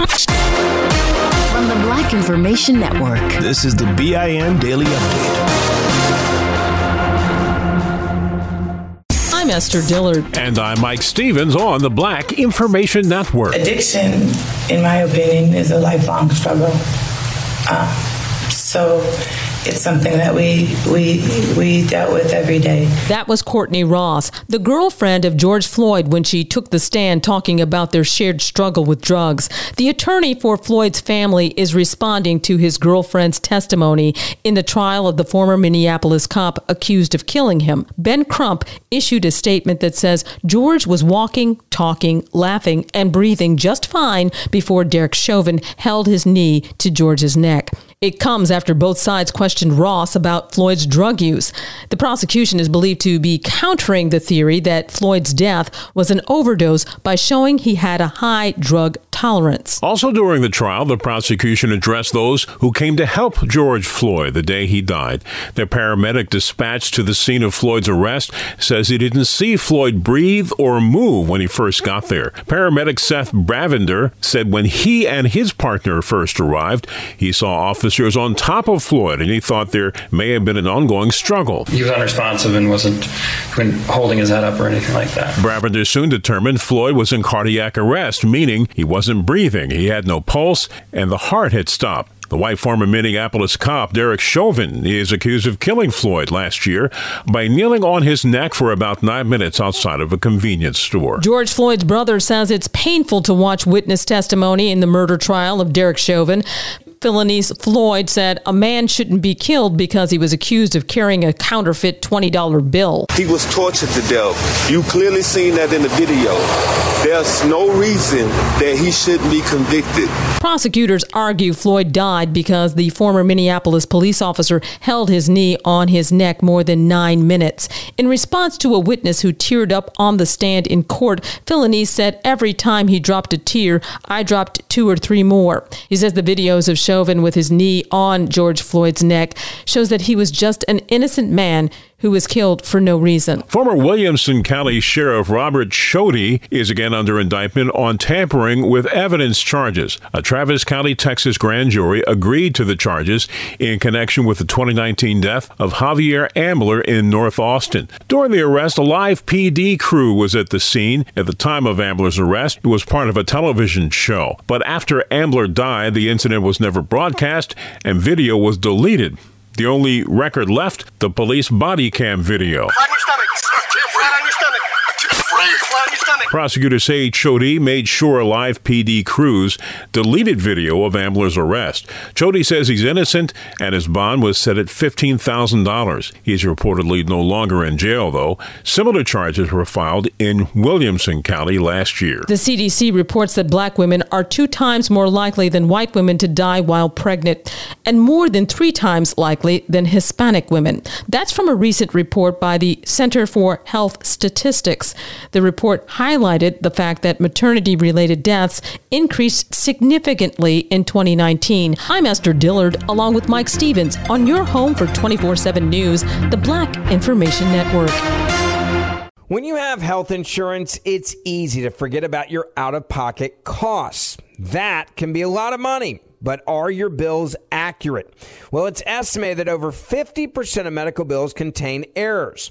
From the Black Information Network. This is the BIN Daily Update. I'm Esther Dillard. And I'm Mike Stevens on the Black Information Network. Addiction, in my opinion, is a lifelong struggle. Uh, so it's something that we we we dealt with every day. That was Courtney Ross, the girlfriend of George Floyd when she took the stand talking about their shared struggle with drugs. The attorney for Floyd's family is responding to his girlfriend's testimony in the trial of the former Minneapolis cop accused of killing him. Ben Crump issued a statement that says George was walking, talking, laughing, and breathing just fine before Derek Chauvin held his knee to George's neck. It comes after both sides questioned Ross about Floyd's drug use. The prosecution is believed to be countering the theory that Floyd's death was an overdose by showing he had a high drug tolerance. Also during the trial, the prosecution addressed those who came to help George Floyd the day he died. The paramedic dispatched to the scene of Floyd's arrest says he didn't see Floyd breathe or move when he first got there. Paramedic Seth Bravinder said when he and his partner first arrived, he saw officers on top of Floyd and he thought there may have been an ongoing struggle. He was unresponsive and wasn't holding his head up or anything like that. Bravinder soon determined Floyd was in cardiac arrest, meaning he wasn't breathing, he had no pulse, and the heart had stopped. The white former Minneapolis cop Derek Chauvin is accused of killing Floyd last year by kneeling on his neck for about nine minutes outside of a convenience store. George Floyd's brother says it's painful to watch witness testimony in the murder trial of Derek Chauvin. Philonise Floyd said a man shouldn't be killed because he was accused of carrying a counterfeit $20 bill. He was tortured to death. You clearly seen that in the video. There's no reason that he shouldn't be convicted. Prosecutors argue Floyd died because the former Minneapolis police officer held his knee on his neck more than nine minutes. In response to a witness who teared up on the stand in court, Philonise said every time he dropped a tear, I dropped two or three more. He says the videos of Chauvin with his knee on George Floyd's neck shows that he was just an innocent man who was killed for no reason. Former Williamson County Sheriff Robert Chody is again under indictment on tampering with evidence charges. A Travis County, Texas grand jury agreed to the charges in connection with the 2019 death of Javier Ambler in North Austin. During the arrest, a live PD crew was at the scene. At the time of Ambler's arrest, it was part of a television show. But after Ambler died, the incident was never broadcast and video was deleted. The only record left, the police body cam video. Prosecutors say Chody made sure live PD crews deleted video of Ambler's arrest. Chody says he's innocent and his bond was set at $15,000. He's reportedly no longer in jail, though. Similar charges were filed in Williamson County last year. The CDC reports that black women are two times more likely than white women to die while pregnant and more than three times likely than Hispanic women. That's from a recent report by the Center for Health Statistics. The report highlighted the fact that maternity related deaths increased significantly in 2019. I'm Esther Dillard, along with Mike Stevens, on your home for 24 7 News, the Black Information Network. When you have health insurance, it's easy to forget about your out of pocket costs. That can be a lot of money. But are your bills accurate? Well, it's estimated that over 50% of medical bills contain errors.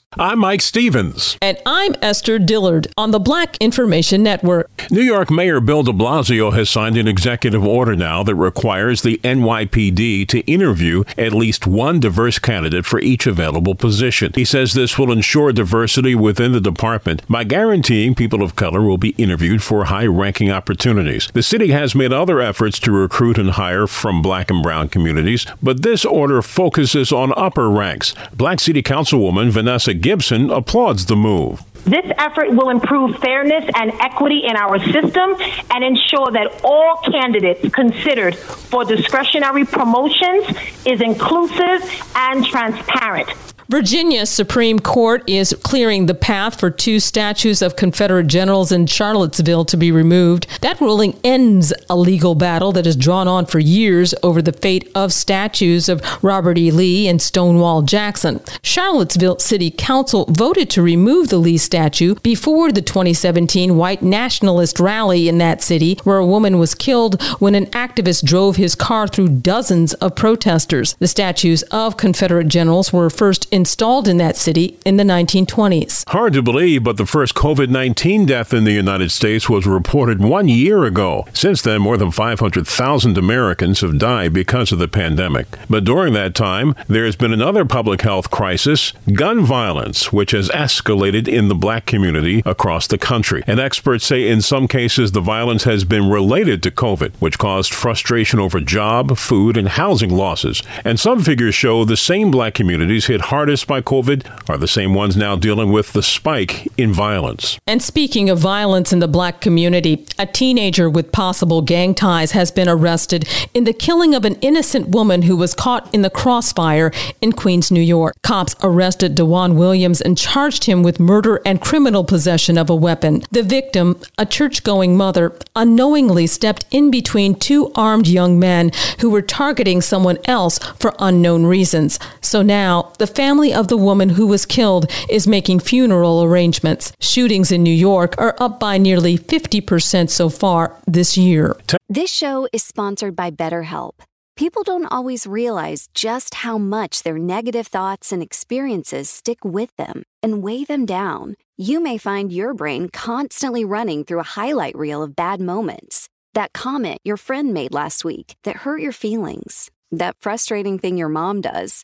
I'm Mike Stevens. And I'm Esther Dillard on the Black Information Network. New York Mayor Bill de Blasio has signed an executive order now that requires the NYPD to interview at least one diverse candidate for each available position. He says this will ensure diversity within the department by guaranteeing people of color will be interviewed for high ranking opportunities. The city has made other efforts to recruit and hire from black and brown communities, but this order focuses on upper ranks. Black City Councilwoman Vanessa Gibson applauds the move. This effort will improve fairness and equity in our system and ensure that all candidates considered for discretionary promotions is inclusive and transparent. Virginia's Supreme Court is clearing the path for two statues of Confederate generals in Charlottesville to be removed. That ruling ends a legal battle that has drawn on for years over the fate of statues of Robert E. Lee and Stonewall Jackson. Charlottesville City Council voted to remove the Lee statue before the 2017 white nationalist rally in that city, where a woman was killed when an activist drove his car through dozens of protesters. The statues of Confederate generals were first in installed in that city in the 1920s. Hard to believe, but the first COVID 19 death in the United States was reported one year ago. Since then, more than 500,000 Americans have died because of the pandemic. But during that time, there has been another public health crisis gun violence, which has escalated in the black community across the country. And experts say in some cases the violence has been related to COVID, which caused frustration over job, food, and housing losses. And some figures show the same black communities hit hardest hardest by COVID are the same ones now dealing with the spike in violence. And speaking of violence in the black community, a teenager with possible gang ties has been arrested in the killing of an innocent woman who was caught in the crossfire in Queens, New York. Cops arrested Dewan Williams and charged him with murder and criminal possession of a weapon. The victim, a church going mother, unknowingly stepped in between two armed young men who were targeting someone else for unknown reasons. So now the family family of the woman who was killed is making funeral arrangements. Shootings in New York are up by nearly 50% so far this year. This show is sponsored by BetterHelp. People don't always realize just how much their negative thoughts and experiences stick with them and weigh them down. You may find your brain constantly running through a highlight reel of bad moments. That comment your friend made last week that hurt your feelings. That frustrating thing your mom does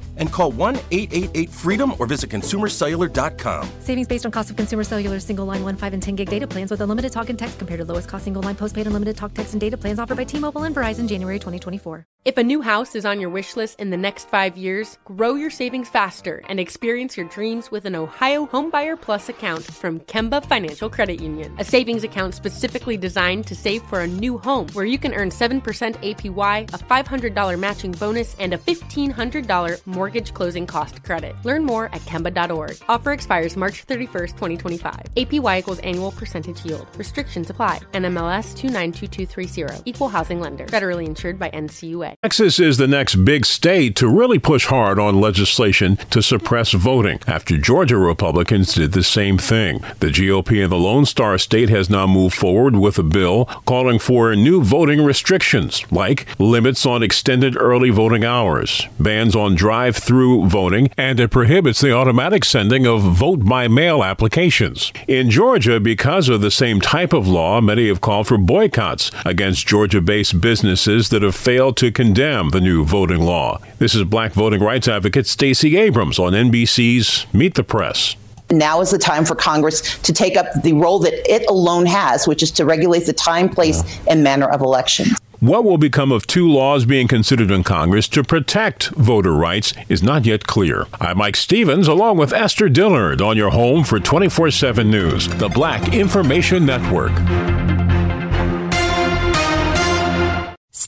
And call 1 888 freedom or visit consumercellular.com. Savings based on cost of consumer cellular single line 1, 5, and 10 gig data plans with unlimited talk and text compared to lowest cost single line postpaid unlimited talk, text, and data plans offered by T Mobile and Verizon January 2024. If a new house is on your wish list in the next five years, grow your savings faster and experience your dreams with an Ohio Homebuyer Plus account from Kemba Financial Credit Union. A savings account specifically designed to save for a new home where you can earn 7% APY, a $500 matching bonus, and a $1,500 mortgage closing cost credit. Learn more at Kemba.org. Offer expires March 31st, 2025. APY equals annual percentage yield. Restrictions apply. NMLS 292230. Equal housing lender. Federally insured by NCUA. Texas is the next big state to really push hard on legislation to suppress voting after Georgia Republicans did the same thing. The GOP in the Lone Star State has now moved forward with a bill calling for new voting restrictions, like limits on extended early voting hours, bans on drive through voting, and it prohibits the automatic sending of vote by mail applications. In Georgia, because of the same type of law, many have called for boycotts against Georgia based businesses that have failed to condemn the new voting law. This is black voting rights advocate Stacey Abrams on NBC's Meet the Press now is the time for Congress to take up the role that it alone has, which is to regulate the time, place, and manner of elections. What will become of two laws being considered in Congress to protect voter rights is not yet clear. I'm Mike Stevens, along with Esther Dillard, on your home for 24 7 News, the Black Information Network.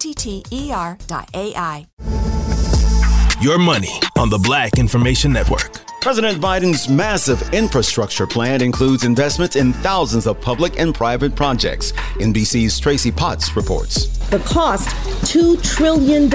OTTER.ai. Your money on the Black Information Network. President Biden's massive infrastructure plan includes investments in thousands of public and private projects. NBC's Tracy Potts reports. The cost $2 trillion,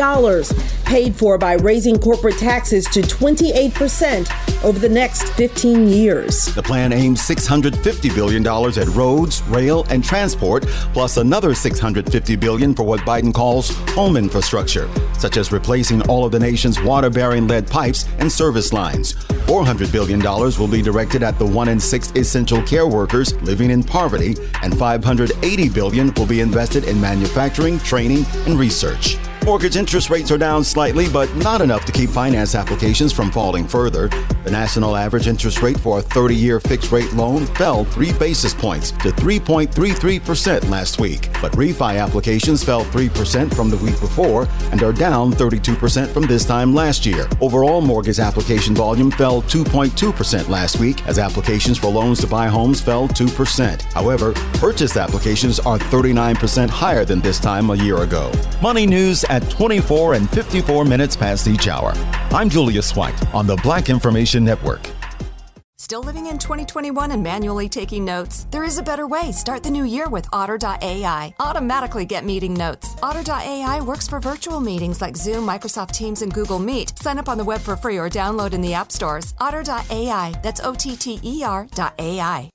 paid for by raising corporate taxes to 28% over the next 15 years. The plan aims $650 billion at roads, rail, and transport, plus another 650 billion for what Biden calls home infrastructure, such as replacing all of the nation's water bearing lead pipes and service lines. $400 billion will be directed at the one in six essential care workers living in poverty, and 580 billion will be invested in manufacturing, training, and research. Mortgage interest rates are down slightly, but not enough to keep finance applications from falling further. The national average interest rate for a 30 year fixed rate loan fell three basis points to 3.33% last week. But refi applications fell 3% from the week before and are down 32% from this time last year. Overall mortgage application volume fell 2.2% last week as applications for loans to buy homes fell 2%. However, purchase applications are 39% higher than this time a year ago. Money news at 24 and 54 minutes past each hour. I'm Julius White on the Black Information Network. Still living in 2021 and manually taking notes? There is a better way. Start the new year with Otter.ai. Automatically get meeting notes. Otter.ai works for virtual meetings like Zoom, Microsoft Teams, and Google Meet. Sign up on the web for free or download in the app stores. Otter.ai. That's O T T E R.ai.